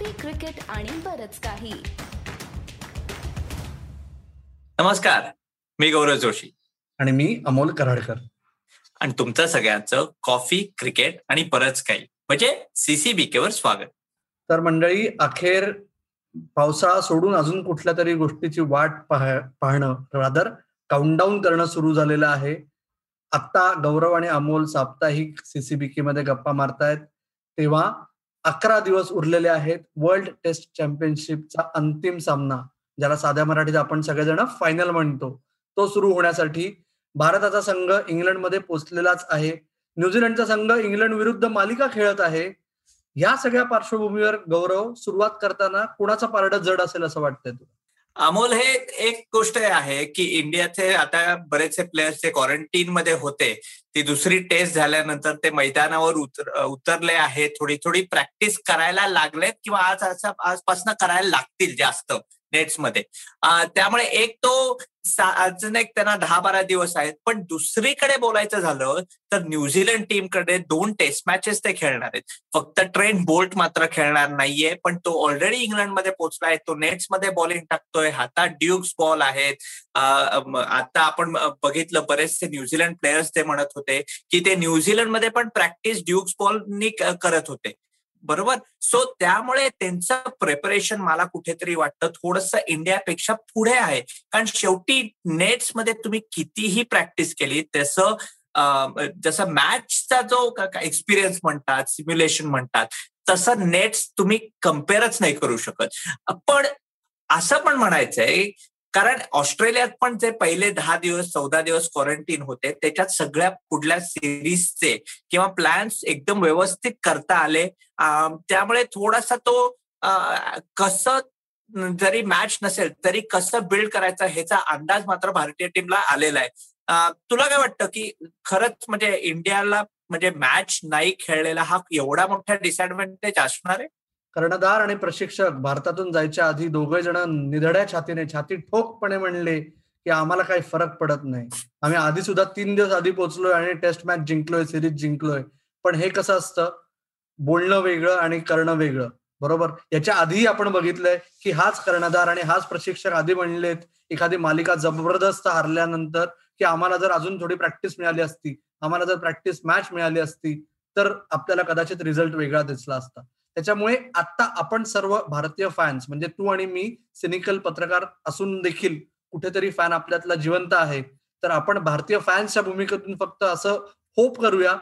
Coffee cricket आणि बरच काही. नमस्कार मी गौरव जोशी. आणि मी अमोल कराडकर. आणि तुमचं सगळ्यांचं कॉफी क्रिकेट आणि बरंच काही. म्हणजे सीसीबीकेवर स्वागत. तर मंडळी अखेर पावसाळा सोडून अजून कुठल्या तरी गोष्टीची वाट पाहणं रादर काउंटडाऊन करणं सुरू झालेलं आहे. आता गौरव आणि अमोल साप्ताहिक सीसीबीके मध्ये गप्पा मारतायत. तेव्हा अकरा दिवस उरलेले आहेत वर्ल्ड टेस्ट चॅम्पियनशिपचा अंतिम सामना ज्याला साध्या मराठीत आपण सगळेजण फायनल म्हणतो. तो सुरू होण्यासाठी भारताचा संघ इंग्लंडमध्ये पोचलेलाच आहे. न्यूझीलंडचा संघ इंग्लंड विरुद्ध मालिका खेळत आहे. या सगळ्या पार्श्वभूमीवर गौरव सुरुवात करताना कुणाचा पारडा जड असेल असं वाटतंय तुला? अमोल हे एक गोष्ट आहे की इंडियाचे आता बरेचसे प्लेयर्स जे क्वारंटीन मध्ये होते ती दुसरी टेस्ट झाल्यानंतर ते मैदानावर उतर उतरले आहेत. थोडी थोडी प्रॅक्टिस करायला लागलेत किंवा आज आजपासून करायला लागतील जास्त नेट्समध्ये त्यामुळे एक तो अजून एक त्यांना दहा बारा दिवस आहेत. पण दुसरीकडे बोलायचं झालं तर न्यूझीलंड टीमकडे दोन टेस्ट मॅचेस ते खेळणार आहेत. फक्त ट्रेन बोल्ट मात्र खेळणार नाहीये पण तो ऑलरेडी इंग्लंडमध्ये पोहोचलाय तो नेट्समध्ये बॉलिंग टाकतोय. हातात ड्युक्स बॉल आहेत. आता आपण बघितलं बरेचसे न्यूझीलंड प्लेयर्स ते म्हणत होते की ते न्यूझीलंडमध्ये पण प्रॅक्टिस ड्युक्स बॉलनी करत होते. बरोबर? सो त्यामुळे त्यांचं प्रिपरेशन मला कुठेतरी वाटतं थोडस इंडियापेक्षा पुढे आहे. कारण शेवटी नेट्समध्ये तुम्ही कितीही प्रॅक्टिस केली तसं जसं मॅचचा जो एक्सपिरियन्स म्हणतात सिम्युलेशन म्हणतात तसं नेट्स तुम्ही कम्पेअरच नाही करू शकत. पण असं पण म्हणायचंय कारण ऑस्ट्रेलियात पण जे पहिले दहा दिवस चौदा दिवस क्वारंटीन होते त्याच्यात सगळ्या पुढल्या सिरीजचे किंवा प्लॅन्स एकदम व्यवस्थित करता आले. त्यामुळे थोडासा तो कसं जरी मॅच नसेल तरी कसं बिल्ड करायचं ह्याचा अंदाज मात्र भारतीय टीमला आलेला आहे. तुला काय वाटतं की खरंच म्हणजे इंडियाला म्हणजे मॅच नाही खेळलेला हा एवढा मोठा डिसएडव्हान्टेज असणार आहे? कर्णधार आणि प्रशिक्षक भारतातून जायच्या आधी दोघे जण निधड्या छातीने छाती ठोकपणे म्हणले की आम्हाला काही फरक पडत नाही. आम्ही आधी सुद्धा तीन दिवस आधी पोहोचलोय आणि टेस्ट मॅच जिंकलोय सिरीज जिंकलोय. पण हे कसं असतं? बोलणं वेगळं आणि करणं वेगळं. बरोबर? याच्या आधीही आपण बघितलंय की हाच कर्णधार आणि हाच प्रशिक्षक आधी म्हणलेत एखादी मालिका जबरदस्त हारल्यानंतर की आम्हाला जर अजून थोडी प्रॅक्टिस मिळाली असती आम्हाला जर प्रॅक्टिस मॅच मिळाली असती तर आपल्याला कदाचित रिझल्ट वेगळा दिसला असता. त्याच्यामुळे आता आपण सर्व भारतीय फॅन्स म्हणजे तू आणि मी सिनिकल पत्रकार असून देखील कुठेतरी फॅन आपल्यातला जिवंत आहे. तर आपण भारतीय फॅन्सच्या भूमिकेतून फक्त असं होप करूया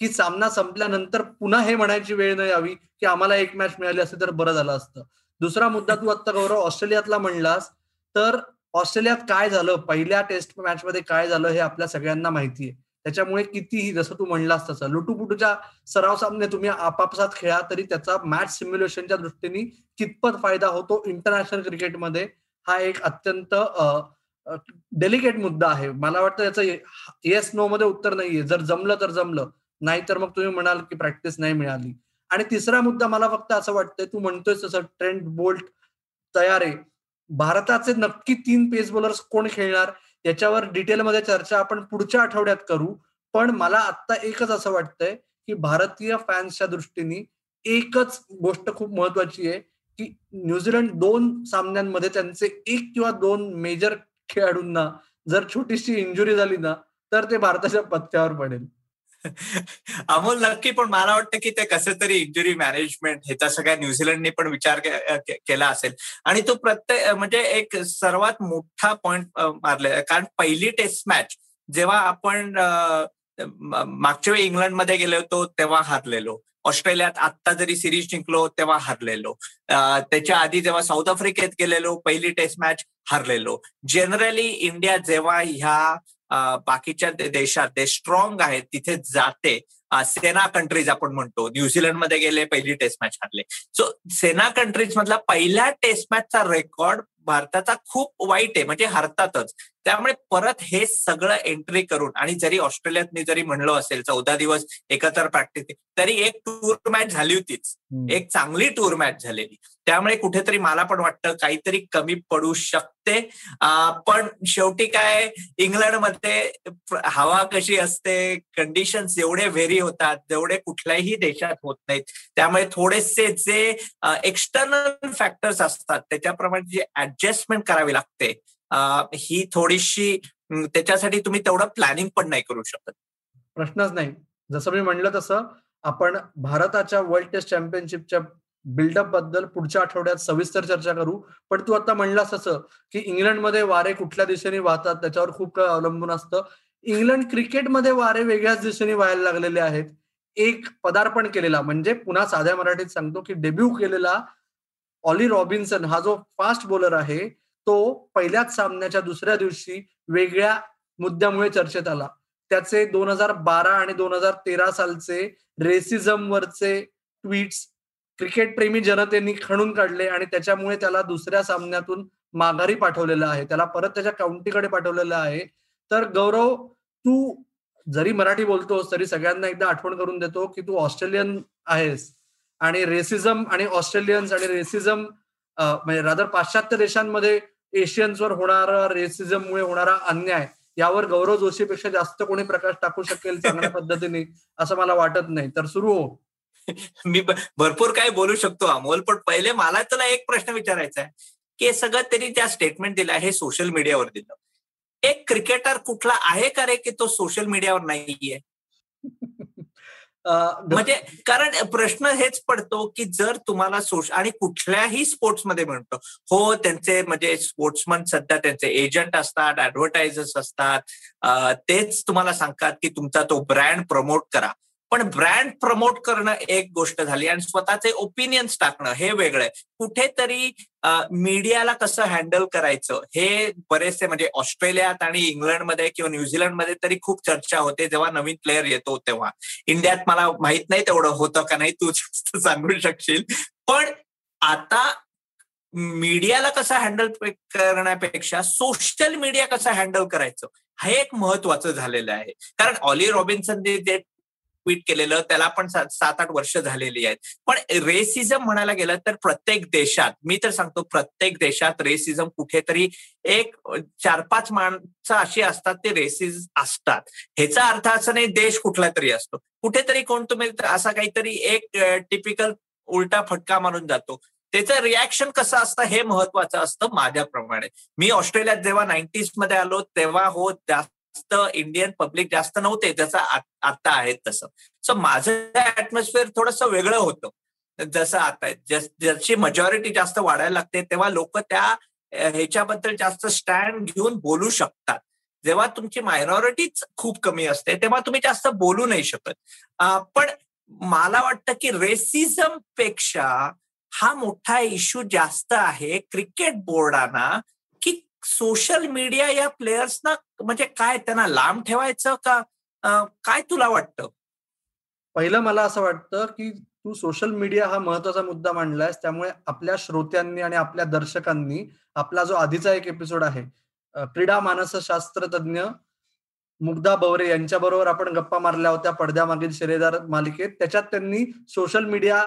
की सामना संपल्यानंतर पुन्हा हे म्हणायची वेळ न यावी की आम्हाला एक मॅच मिळाली असते तर बरं झालं असतं. दुसरा मुद्दा तू आत्ता गौरव ऑस्ट्रेलियातला म्हणलास तर ऑस्ट्रेलियात काय झालं? पहिल्या टेस्ट मॅच मध्ये काय झालं हे आपल्या सगळ्यांना माहिती आहे त्याच्यामुळे कितीही जसं तू म्हणलास तसं लुटूपुटूच्या सराव सामने तुम्ही आपापसात खेळा तरी त्याचा मॅच सिम्युलेशनच्या दृष्टीने कितपत फायदा होतो इंटरनॅशनल क्रिकेटमध्ये हा एक अत्यंत डेलिकेट मुद्दा आहे. मला वाटतं याचं येस नो मध्ये उत्तर नाहीये. जर जमलं तर जमलं. नाही तर मग तुम्ही म्हणाल की प्रॅक्टिस नाही मिळाली. आणि तिसरा मुद्दा मला फक्त असं वाटतंय तू म्हणतोय तसं ट्रेंड बोल्ट तयार आहे. भारताचे नक्की तीन पेस बॉलर्स कोण खेळणार? याच्यावर डिटेलमध्ये चर्चा आपण पुढच्या आठवड्यात करू. पण मला आता एकच असं वाटतंय की भारतीय फॅन्सच्या दृष्टीने एकच गोष्ट खूप महत्वाची आहे की न्यूझीलंड दोन सामन्यांमध्ये त्यांचे एक किंवा दोन मेजर खेळाडूंना जर छोटीशी इंजुरी झाली ना तर ते भारताच्या पत्त्यावर पडेल. अमोल नक्की पण मला वाटतं की ते कसं तरी इंजुरी मॅनेजमेंट ह्याचा सगळ्या न्यूझीलंडने पण विचार केला असेल. आणि तो प्रत्येक म्हणजे एक सर्वात मोठा पॉइंट मारले कारण पहिली टेस्ट मॅच जेव्हा आपण मागच्या वेळी इंग्लंडमध्ये गेलो होतो तेव्हा हारलेलो. ऑस्ट्रेलियात आत्ता जरी सिरीज जिंकलो तेव्हा हारलेलो. त्याच्या आधी जेव्हा साऊथ आफ्रिकेत गेलेलो पहिली टेस्ट मॅच हारलेलो. जनरली इंडिया जेव्हा ह्या बाकीच्या देशात ते स्ट्रॉंग आहेत तिथे जाते. सेना कंट्रीज आपण म्हणतो. न्यूझीलंडमध्ये गेले पहिली टेस्ट मॅच हारले. सो सेना कंट्रीज मधला पहिल्या टेस्ट मॅचचा रेकॉर्ड भारताचा खूप वाईट आहे. म्हणजे हरतातच. त्यामुळे परत हे सगळं एंट्री करून आणि जरी ऑस्ट्रेलियात मी जरी म्हणलो असेल चौदा दिवस एकत्र प्रॅक्टिस तरी एक टूर मॅच झाली होतीच. एक चांगली टूर मॅच झालेली. त्यामुळे कुठेतरी मला पण वाटतं काहीतरी कमी पडू शकते. पण शेवटी काय इंग्लंडमध्ये हवा कशी असते कंडिशन्स जेवढे व्हेरी होतात जेवढे कुठल्याही देशात होत नाहीत त्यामुळे थोडेसे जे एक्सटर्नल फॅक्टर्स असतात त्याच्याप्रमाणे जी ऍडजस्टमेंट करावी लागते ही थोडीशी त्याच्यासाठी तुम्ही तेवढं प्लॅनिंग पण नाही करू शकत. प्रश्नच नाही. जसं मी म्हणलं तसं आपण भारताच्या वर्ल्ड टेस्ट चॅम्पियनशिपच्या बिल्डअपबद्दल पुढच्या आठवड्यात सविस्तर चर्चा करू. पण तू आता म्हणलास असं की इंग्लंडमध्ये वारे कुठल्या दिशेने वाहतात त्याच्यावर खूप काही अवलंबून असतं. इंग्लंड क्रिकेटमध्ये वारे वेगळ्याच दिशेने व्हायला लागलेले आहेत. एक पदार्पण केलेला म्हणजे पुन्हा साध्या मराठीत सांगतो की डेब्यू केलेला ऑली रॉबिन्सन हा जो फास्ट बॉलर आहे तो पहिल्याच सामन्याच्या दुसऱ्या दिवशी वेगळ्या मुद्द्यामुळे चर्चेत आला. त्याचे दोन हजार बारा आणि दोन हजार तेरा सालचे रेसिझम वरचे ट्विट्स क्रिकेट प्रेमी जनतेने खणून काढले आणि त्याच्यामुळे त्याला दुसऱ्या सामन्यातून माघारी पाठवलेलं आहे. त्याला परत त्याच्या काउंटीकडे पाठवलेलं आहे. तर गौरव तू जरी मराठी बोलतोस तरी सगळ्यांना एकदा आठवण करून देतो की तू ऑस्ट्रेलियन आहेस आणि रेसिझम आणि ऑस्ट्रेलियन्स आणि रेसिझम म्हणजे रादर पाश्चात्य देशांमध्ये एशियन्सवर होणारा रेसिझममुळे होणारा अन्याय यावर गौरव जोशीपेक्षा जास्त कोणी प्रकाश टाकू शकेल चांगल्या पद्धतीने असं मला वाटत नाही. तर सुरू हो. मी भरपूर काय बोलू शकतो अमोल पण पहिले मला तुला एक प्रश्न विचारायचा आहे. की सगळं त्यांनी त्या स्टेटमेंट दिलं आहे सोशल मीडियावर दिलं एक क्रिकेटर कुठला आहे का रे की तो सोशल मीडियावर नाहीये? म्हणजे कारण प्रश्न हेच पडतो की जर तुम्हाला सोश आणि कुठल्याही स्पोर्ट्समध्ये म्हणतो हो त्यांचे म्हणजे स्पोर्ट्समन सध्या त्यांचे एजंट असतात ऍडव्हर्टायझर्स असतात तेच तुम्हाला सांगतात की तुमचा तो ब्रँड प्रमोट करा. पण ब्रँड प्रमोट करणं एक गोष्ट झाली आणि स्वतःचे ओपिनियन्स टाकणं हे वेगळं कुठेतरी मीडियाला कसं हँडल करायचं हे बरेचसे म्हणजे ऑस्ट्रेलियात आणि इंग्लंडमध्ये किंवा न्यूझीलंडमध्ये तरी खूप चर्चा होते जेव्हा नवीन प्लेअर येतो तेव्हा. इंडियात मला माहीत नाही तेवढं होतं का नाही तू सांगू शकशील. पण आता मीडियाला कसं हँडल करण्यापेक्षा सोशल मीडिया कसं हँडल करायचं हे एक महत्वाचं झालेलं आहे. कारण ऑली रॉबिन्सन जे ट्विट केलेलं त्याला पण सात आठ वर्ष झालेली आहेत. पण रेसिझम म्हणायला गेलं तर प्रत्येक देशात मी तर सांगतो प्रत्येक देशात रेसिझम कुठेतरी एक चार पाच माणसं अशी असतात ते रेसिस असतात. ह्याचा अर्थ असं नाही देश कुठला तरी असतो. कुठेतरी कोण तुम्ही असा काहीतरी एक टिपिकल उलटा फटका मारून जातो. त्याचं रिॲक्शन कसं असतं हे महत्वाचं असतं माझ्याप्रमाणे. मी ऑस्ट्रेलियात जेव्हा नाईन्टीजमध्ये आलो तेव्हा हो जास्त जास्त इंडियन पब्लिक जास्त नव्हते जसं आता आहेत तसं. सो माझं ऍटमॉस्फिअर थोडस वेगळं होतं जसं आता जशी मेजॉरिटी जास्त वाढायला लागते तेव्हा लोक त्या ह्याच्याबद्दल जास्त स्टँड घेऊन बोलू शकतात. जेव्हा तुमची मायनॉरिटीच खूप कमी असते तेव्हा तुम्ही जास्त बोलू नाही शकत. पण मला वाटतं की रेसिझमपेक्षा हा मोठा इश्यू जास्त आहे क्रिकेट बोर्डांना सोशल मीडिया या प्लेयर्सना म्हणजे काय त्यांना लांब ठेवायचं का? काय तुला वाटतं? पहिलं मला असं वाटतं की तू सोशल मीडिया हा महत्त्वाचा मुद्दा मांडलायस त्यामुळे आपल्या श्रोत्यांनी आणि आपल्या दर्शकांनी आपला जो आधीचा एक एपिसोड आहे क्रीडा मानसशास्त्रतज्ञ मुग्धा बवरे यांच्याबरोबर आपण गप्पा मारल्या होत्या पडद्यामागील शिरेदार मालिकेत. त्याच्यात त्यांनी सोशल मीडिया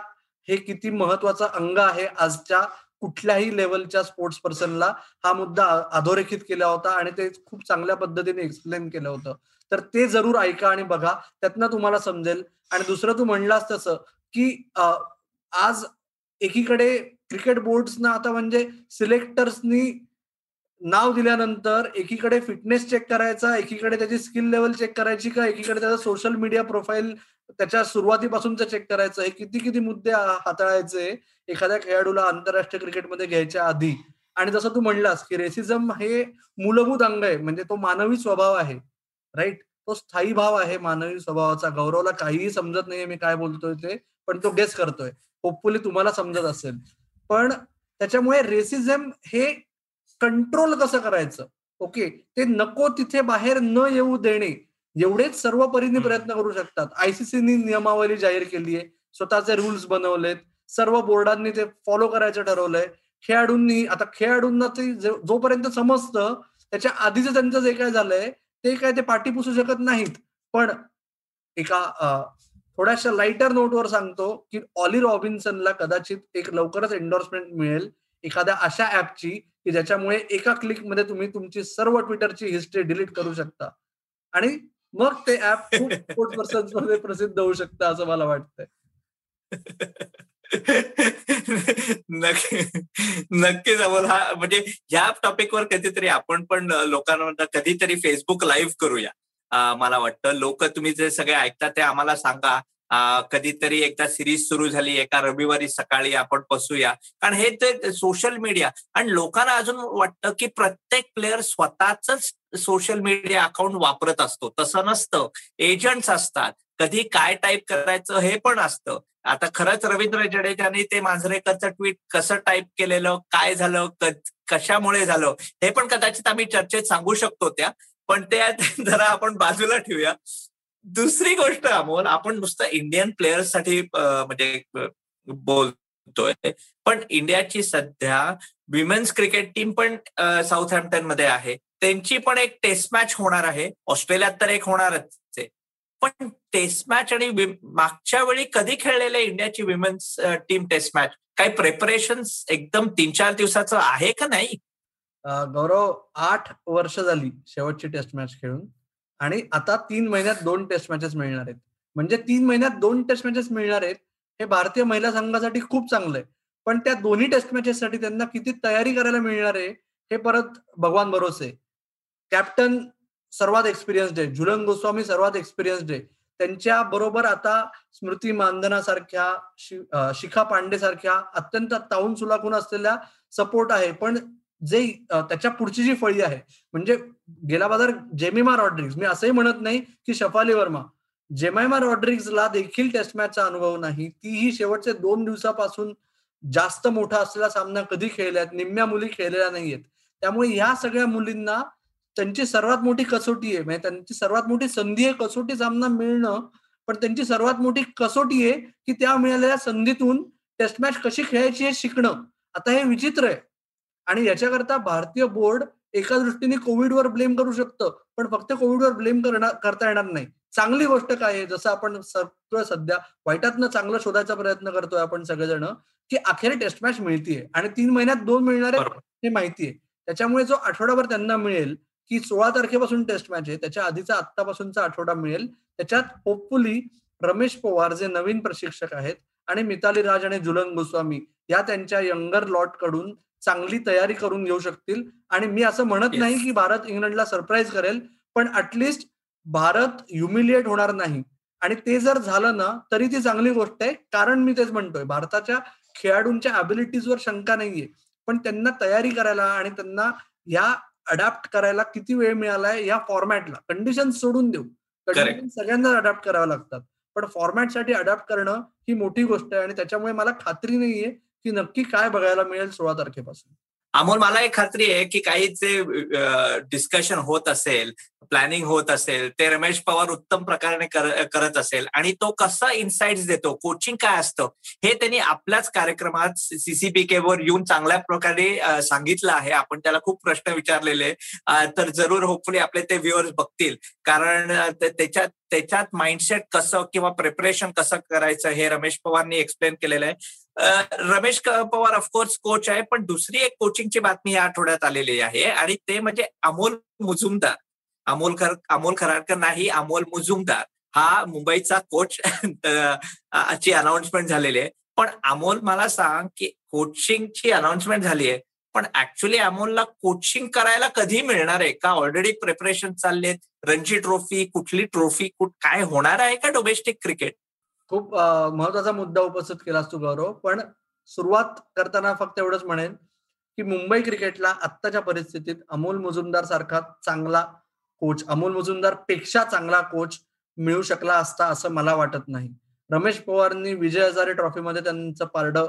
हे किती महत्वाचं अंग आहे आजच्या कुठल्याही लेवलच्या स्पोर्ट्स पर्सनला हा मुद्दा अधोरेखित केला होता आणि ते खूप चांगल्या पद्धतीने एक्सप्लेन केलं होतं. तर ते जरूर ऐका आणि बघा. त्यातनं तुम्हाला समजेल. आणि दुसरं तू म्हणलास तसं की आज एकीकडे क्रिकेट बोर्ड्सना आता म्हणजे सिलेक्टर्सनी नाव दिल्यानंतर एकीकडे फिटनेस चेक करायचा एकीकडे त्याची स्किल लेवल चेक करायची का एकीकडे त्याचा सोशल मीडिया प्रोफाईल त्याच्या सुरुवातीपासूनच चेक करायचं? हे किती किती मुद्दे हाताळायचे? एखाद्या खेळाडूला आंतरराष्ट्रीय क्रिकेटमध्ये घ्यायच्या आधी. आणि जसं तू म्हणलास की रेसिझम हे मूलभूत अंग आहे म्हणजे तो मानवी स्वभाव आहे राईट तो स्थायी भाव आहे मानवी स्वभावाचा. गौरवला काहीही समजत नाहीये मी काय बोलतोय ते पण तो गेस करतोय. होपफुली तुम्हाला समजत असेल. पण त्याच्यामुळे रेसिझम हे कंट्रोल कसं करायचं? ओके ते नको तिथे बाहेर न येऊ देणे. एवढेच सर्व परीने प्रयत्न करू शकतात. आयसीसीनी नियमावली जाहीर केली आहे. स्वतःचे रुल्स बनवलेत. सर्व बोर्डांनी ते फॉलो करायचं ठरवलंय. खेळाडूंनी आता खेळाडूंना ते जोपर्यंत समजतं त्याच्या आधीच त्यांचं जे काय झालंय ते काय ते पाठी पुसू शकत नाहीत. पण एका थोड्याशा लाईटर नोटवर सांगतो की ऑली रॉबिन्सनला कदाचित एक लवकरच एन्डोर्समेंट मिळेल. एखाद्या अशा ऍपची की ज्याच्यामुळे एका क्लिकमध्ये तुम्ही तुमची सर्व ट्विटरची हिस्ट्री डिलीट करू शकता. आणि मग ते ऍप खूप पर्सनमध्ये प्रसिद्ध होऊ शकतं असं मला वाटतंय. नक्की नक्कीच अमोल. हा म्हणजे ह्या टॉपिकवर कधीतरी आपण पण लोकांना कधीतरी फेसबुक लाईव्ह करूया. मला वाटतं. लोक तुम्ही जे सगळे ऐकता ते आम्हाला सांगा. कधीतरी एकदा सिरीज सुरू झाली एका रविवारी सकाळी आपण बसूया. कारण हे ते सोशल मीडिया आणि लोकांना अजून वाटतं की प्रत्येक प्लेअर स्वतःच सोशल मीडिया अकाउंट वापरत असतो. तसं नसतं. एजंट्स असतात. कधी काय टाईप करायचं हे पण असतं. आता खरंच रवींद्र जडेजाने ते मांजरेकरचं ट्विट कसं टाईप केलेलं काय झालं कशामुळे झालं हे पण कदाचित आम्ही चर्चेत सांगू शकतो त्या. पण ते जरा आपण बाजूला ठेवूया. दुसरी गोष्ट अमोल आपण नुसतं इंडियन प्लेयर्ससाठी म्हणजे बोलतोय. पण इंडियाची सध्या विमेन्स क्रिकेट टीम पण साऊथ हॅम्प्टनमध्ये आहे. त्यांची पण एक टेस्ट मॅच होणार आहे. ऑस्ट्रेलियात तर एक होणारच आहे. पण टेस्ट मॅच आणि मागच्या वेळी कधी खेळलेले इंडियाची विमेन्स टीम टेस्ट मॅच काही प्रिपरेशन एकदम तीन चार दिवसाचं आहे का नाही? गौरव आठ वर्ष झाली शेवटची टेस्ट मॅच खेळून. आणि आता तीन महिन्यात दोन टेस्ट मॅचेस मिळणार आहेत. म्हणजे तीन महिन्यात दोन टेस्ट मॅचेस मिळणार आहेत हे भारतीय महिला संघासाठी खूप चांगलं आहे पण त्या दोन्ही टेस्ट मॅचेससाठी त्यांना किती तयारी करायला मिळणार आहे हे परत भगवान भरोसे कॅप्टन सर्वात एक्सपिरियन्स्ड आहे. झुलन गोस्वामी सर्वात एक्सपिरियन्स्ड आहे. त्यांच्या बरोबर आता स्मृती मानधना सारख्या शिखा पांडे सारख्या अत्यंत ताऊन सुलाखून असलेल्या सपोर्ट आहे. पण जे त्याच्या पुढची जी फळी आहे म्हणजे गेला बाजार जेमिमा रॉड्रिक्स मी असंही म्हणत नाही की शफाली वर्मा. जेमायमा रॉड्रिक्सला देखील टेस्ट मॅचचा अनुभव नाही. तीही शेवटचे दोन दिवसापासून जास्त मोठा असलेला सामना कधी खेळल्यात निम्म्या मुली खेळलेल्या नाहीयेत त्यामुळे ह्या सगळ्या मुलींना त्यांची सर्वात मोठी कसोटी आहे. म्हणजे त्यांची सर्वात मोठी संधी आहे कसोटी सामना मिळणं पण त्यांची सर्वात मोठी कसोटी आहे की त्या मिळालेल्या संधीतून टेस्ट मॅच कशी खेळायची हे शिकणं. आता हे विचित्र आहे. आणि याच्याकरता भारतीय बोर्ड एका दृष्टीने कोविडवर ब्लेम करू शकतं पण फक्त कोविडवर ब्लेम करणार करता येणार नाही. चांगली गोष्ट काय आहे जसं आपण सगळं सध्या वाईटातनं चांगलं शोधायचा प्रयत्न करतोय आपण सगळेजण की अखेर टेस्ट मॅच मिळतीये आणि तीन महिन्यात दोन मिळणार हे माहितीये. त्याच्यामुळे जो आठवडाभर त्यांना मिळेल की सोळा तारखेपासून टेस्ट मॅच आहे त्याच्या आधीचा आत्तापासूनचा आठवडा मिळेल त्याच्यात होपफुली रमेश पवार जे नवीन प्रशिक्षक आहेत आणि मिताली राज आणि जुलन गोस्वामी या त्यांच्या यंगर लॉटकडून चांगली तयारी करून घेऊ शकतील. आणि मी असं म्हणत नाही की भारत इंग्लंडला सरप्राईज करेल पण ऍटलिस्ट भारत ह्युमिलिएट होणार नाही. आणि ते जर झालं ना तरी ती चांगली गोष्ट आहे. कारण मी तेच म्हणतोय भारताच्या खेळाडूंच्या अबिलिटीजवर शंका नाहीये. पण त्यांना तयारी करायला आणि त्यांना या अडॅप्ट करायला किती वेळ मिळालाय या फॉर्मॅटला कंडिशन सोडून देऊ. कंडिशन सगळ्यांना अडॅप्ट कराव्या लागतात. पण फॉर्मॅटसाठी अडॅप्ट करणं ही मोठी गोष्ट आहे आणि त्याच्यामुळे मला खात्री नाहीये की नक्की काय बघायला मिळेल सोळा तारखेपासून? अमोल मला एक खात्री आहे की काही जे डिस्कशन होत असेल प्लॅनिंग होत असेल ते रमेश पवार उत्तम प्रकारे करत असेल आणि तो कसा इन्साइट्स देतो कोचिंग काय असतं हे त्यांनी आपल्याच कार्यक्रमात सीसीपीके वर येऊन चांगल्या प्रकारे सांगितलं आहे. आपण त्याला खूप प्रश्न विचारलेले. तर जरूर होपफुली आपले ते व्ह्युअर्स बघतील. कारण त्याच्यात त्याच्यात माइंडसेट कसं किंवा प्रिपरेशन कसं करायचं हे रमेश पवारनी एक्सप्लेन केलेलं आहे. रमेश पवार ऑफकोर्स कोच आहे पण दुसरी एक कोचिंगची बातमी या आठवड्यात आलेली आहे आणि ते म्हणजे अमोल मुजुमदार. अमोल खर अमोल खराडकर नाही अमोल मुजुमदार. हा मुंबईचा कोच ची अनाउन्समेंट झालेली आहे. पण अमोल मला सांग की कोचिंगची अनाउन्समेंट झाली आहे पण ऍक्च्युली अमोलला कोचिंग करायला कधी मिळणार आहे? का ऑलरेडी प्रिपरेशन चाललेत? रणजी ट्रॉफी कुठली ट्रॉफी काय होणार आहे का डोमेस्टिक क्रिकेट खूप महत्त्वाचा मुद्दा उपस्थित केलास तू गौरव. पण सुरुवात करताना फक्त एवढंच म्हणेन की मुंबई क्रिकेटला आत्ताच्या परिस्थितीत अमोल मुजुमदार सारखा चांगला कोच अमोल मुजुमदारपेक्षा चांगला कोच मिळू शकला असता असं मला वाटत नाही. रमेश पवारनी विजय हजारे ट्रॉफीमध्ये त्यांचं पारडं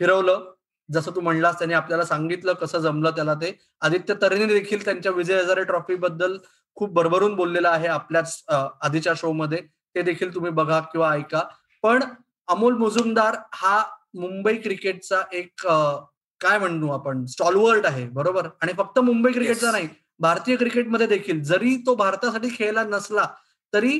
फिरवलं. जसं तू म्हणलास त्यांनी आपल्याला सांगितलं कसं जमलं त्याला ते. आदित्य तरेने देखील त्यांच्या विजय हजारे ट्रॉफी बद्दल खूप भरभरून बोललेलं आहे आपल्याच आधीच्या शो मध्ये. ते देखील तुम्ही बघा किंवा ऐका. पण अमोल मुजुमदार हा मुंबई क्रिकेटचा एक काय म्हणू आपण? स्टॉलवर्ट आहे बरोबर? आणि फक्त मुंबई क्रिकेटचा नाही भारतीय क्रिकेटमध्ये देखील. जरी तो भारतासाठी खेळला नसला तरी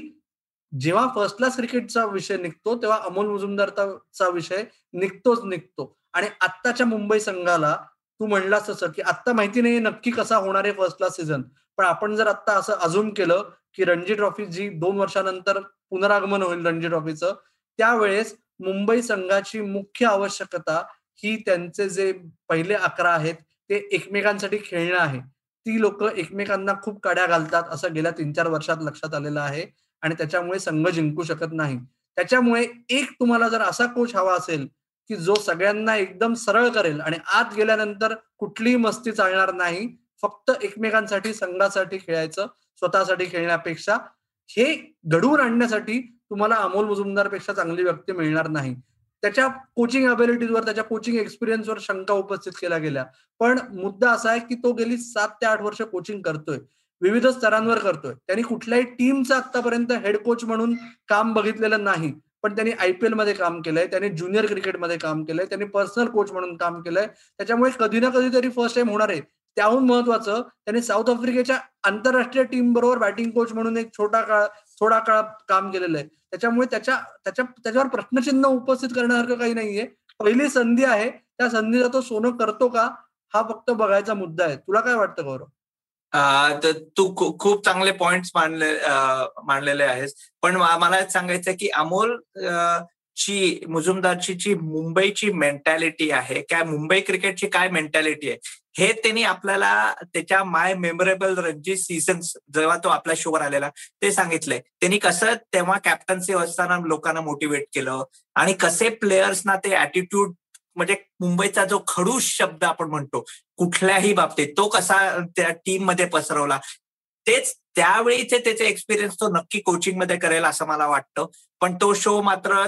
जेव्हा फर्स्ट क्लास क्रिकेटचा विषय निघतो तेव्हा अमोल मुजुमदारचा विषय निघतोच निघतो. आणि आत्ताच्या मुंबई संघाला तू म्हणलास तसं की आत्ता माहिती नाही नक्की कसा होणार आहे फर्स्ट क्लास सीझन पण आपण जर आता असं अजून केलं की रणजी ट्रॉफी जी दोन वर्षानंतर पुनरागमन होईल रणजी ट्रॉफीचं त्यावेळेस मुंबई संघाची मुख्य आवश्यकता ही त्यांचे जे पहिले अकरा आहेत ते एकमेकांसाठी खेळणं आहे. ती लोक एकमेकांना खूप काड्या घालतात असं गेल्या तीन चार वर्षात लक्षात आलेलं आहे आणि त्याच्यामुळे संघ जिंकू शकत नाही. त्याच्यामुळे एक तुम्हाला जर असा कोच हवा असेल की जो सगळ्यांना एकदम सरळ करेल आणि आत गेल्यानंतर कुठलीही मस्ती चालणार नाही फक्त एकमेकांसाठी संघासाठी खेळायचं स्वतःसाठी खेळण्यापेक्षा हे घडवून आणण्यासाठी तुम्हाला अमोल मुजुमदारपेक्षा चांगली व्यक्ती मिळणार नाही. त्याच्या कोचिंग अबिलिटीजवर त्याच्या कोचिंग एक्सपिरियन्सवर शंका उपस्थित केल्या गेल्या. पण मुद्दा असा आहे की तो गेली सात ते आठ वर्ष कोचिंग करतोय. विविध स्तरांवर करतोय. त्यांनी कुठल्याही टीमचं आतापर्यंत हेड कोच म्हणून काम बघितलेलं नाही. पण त्यांनी आयपीएलमध्ये काम केलंय त्यांनी ज्युनियर क्रिकेटमध्ये काम केलंय त्यांनी पर्सनल कोच म्हणून काम केलंय. त्याच्यामुळे कधी ना कधी तरी फर्स्ट टाइम होणार आहे. त्याहून महत्वाचं त्यांनी साऊथ आफ्रिकेच्या आंतरराष्ट्रीय टीम बरोबर बॅटिंग कोच म्हणून एक छोटा काळ थोडा काळ काम केलेलं आहे. त्याच्यामुळे त्याच्या त्याच्या त्याच्यावर प्रश्नचिन्ह उपस्थित करण्यासारखं काही नाहीये. पहिली संधी आहे त्या संधीचा तो सोनं करतो का हा फक्त बघायचा मुद्दा आहे. तुला काय वाटतं गौरव? तर तू खूप चांगले पॉइंट मांडले मांडलेले आहेस. पण मला सांगायचं की अमोल ची मुजुमदारची जी मुंबईची मेंटॅलिटी आहे काय मुंबई क्रिकेटची काय मेंटॅलिटी आहे हे त्यांनी आपल्याला त्याच्या माय मेमोरेबल रणजी सीझन जेव्हा तो आपल्या शोवर आलेला ते सांगितलंय. त्यांनी कसं तेव्हा कॅप्टन्सी असताना लोकांना मोटिवेट केलं आणि कसे प्लेयर्सना ते अॅटिट्यूड म्हणजे मुंबईचा जो खडूस शब्द आपण म्हणतो कुठल्याही बाबतीत तो कसा त्या टीममध्ये पसरवला तेच त्यावेळीचे त्याचे एक्सपिरियन्स तो नक्की कोचिंगमध्ये करेल असं मला वाटतं. पण तो शो मात्र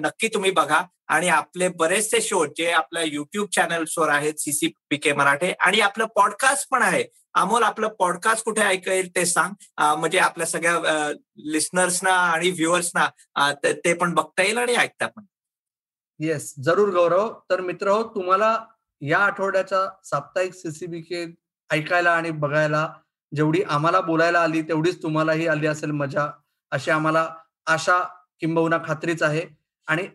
नक्की तुम्ही बघा. आणि आपले बरेचसे शो जे आपल्या युट्यूब चॅनल्सवर आहेत सीसीपी के मराठे आणि आपलं पॉडकास्ट पण आहे. अमोल आपलं पॉडकास्ट कुठे ऐकेल ते सांग. म्हणजे आपल्या सगळ्या लिस्नर्सना आणि व्ह्युअर्सना ते पण बघता येईल आणि ऐकता पण. येस जरूर गौरव. तर मित्र हो तुम्हाला या आठवड्याचा साप्ताहिक सीसीबी के ऐकायला आणि बघायला जेवढी आम्हाला बोलायला आली तेवढीच तुम्हालाही आली असेल मजा. अशी आम्हाला आशा किंबहुना खात्रीच आहे. आणि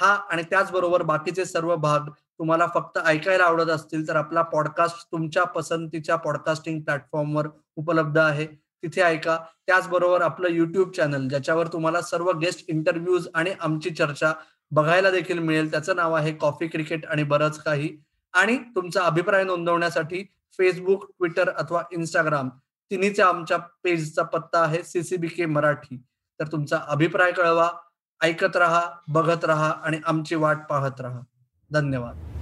हा आणि त्याचबरोबर बाकीचे सर्व भाग तुम्हाला फक्त ऐकायला आवडत असतील तर आपला पॉडकास्ट तुमच्या पसंतीच्या पॉडकास्टिंग प्लॅटफॉर्मवर उपलब्ध आहे. तिथे ऐका. त्याचबरोबर आपलं युट्यूब चॅनल ज्याच्यावर तुम्हाला सर्व गेस्ट इंटरव्ह्यूज आणि आमची चर्चा बघायला देखील मिळेल. त्याचं नाव आहे कॉफी क्रिकेट आणि बरंच काही. आणि तुमचा अभिप्राय नोंदवण्यासाठी फेसबुक ट्विटर अथवा इंस्टाग्राम तिन्हीचा आमच्या पेजचा पत्ता आहे सीसीबी के मराठी. तर तुमचा अभिप्राय कळवा ऐकत रहा बघत रहा आणि आमची वाट पाहत रहा. धन्यवाद.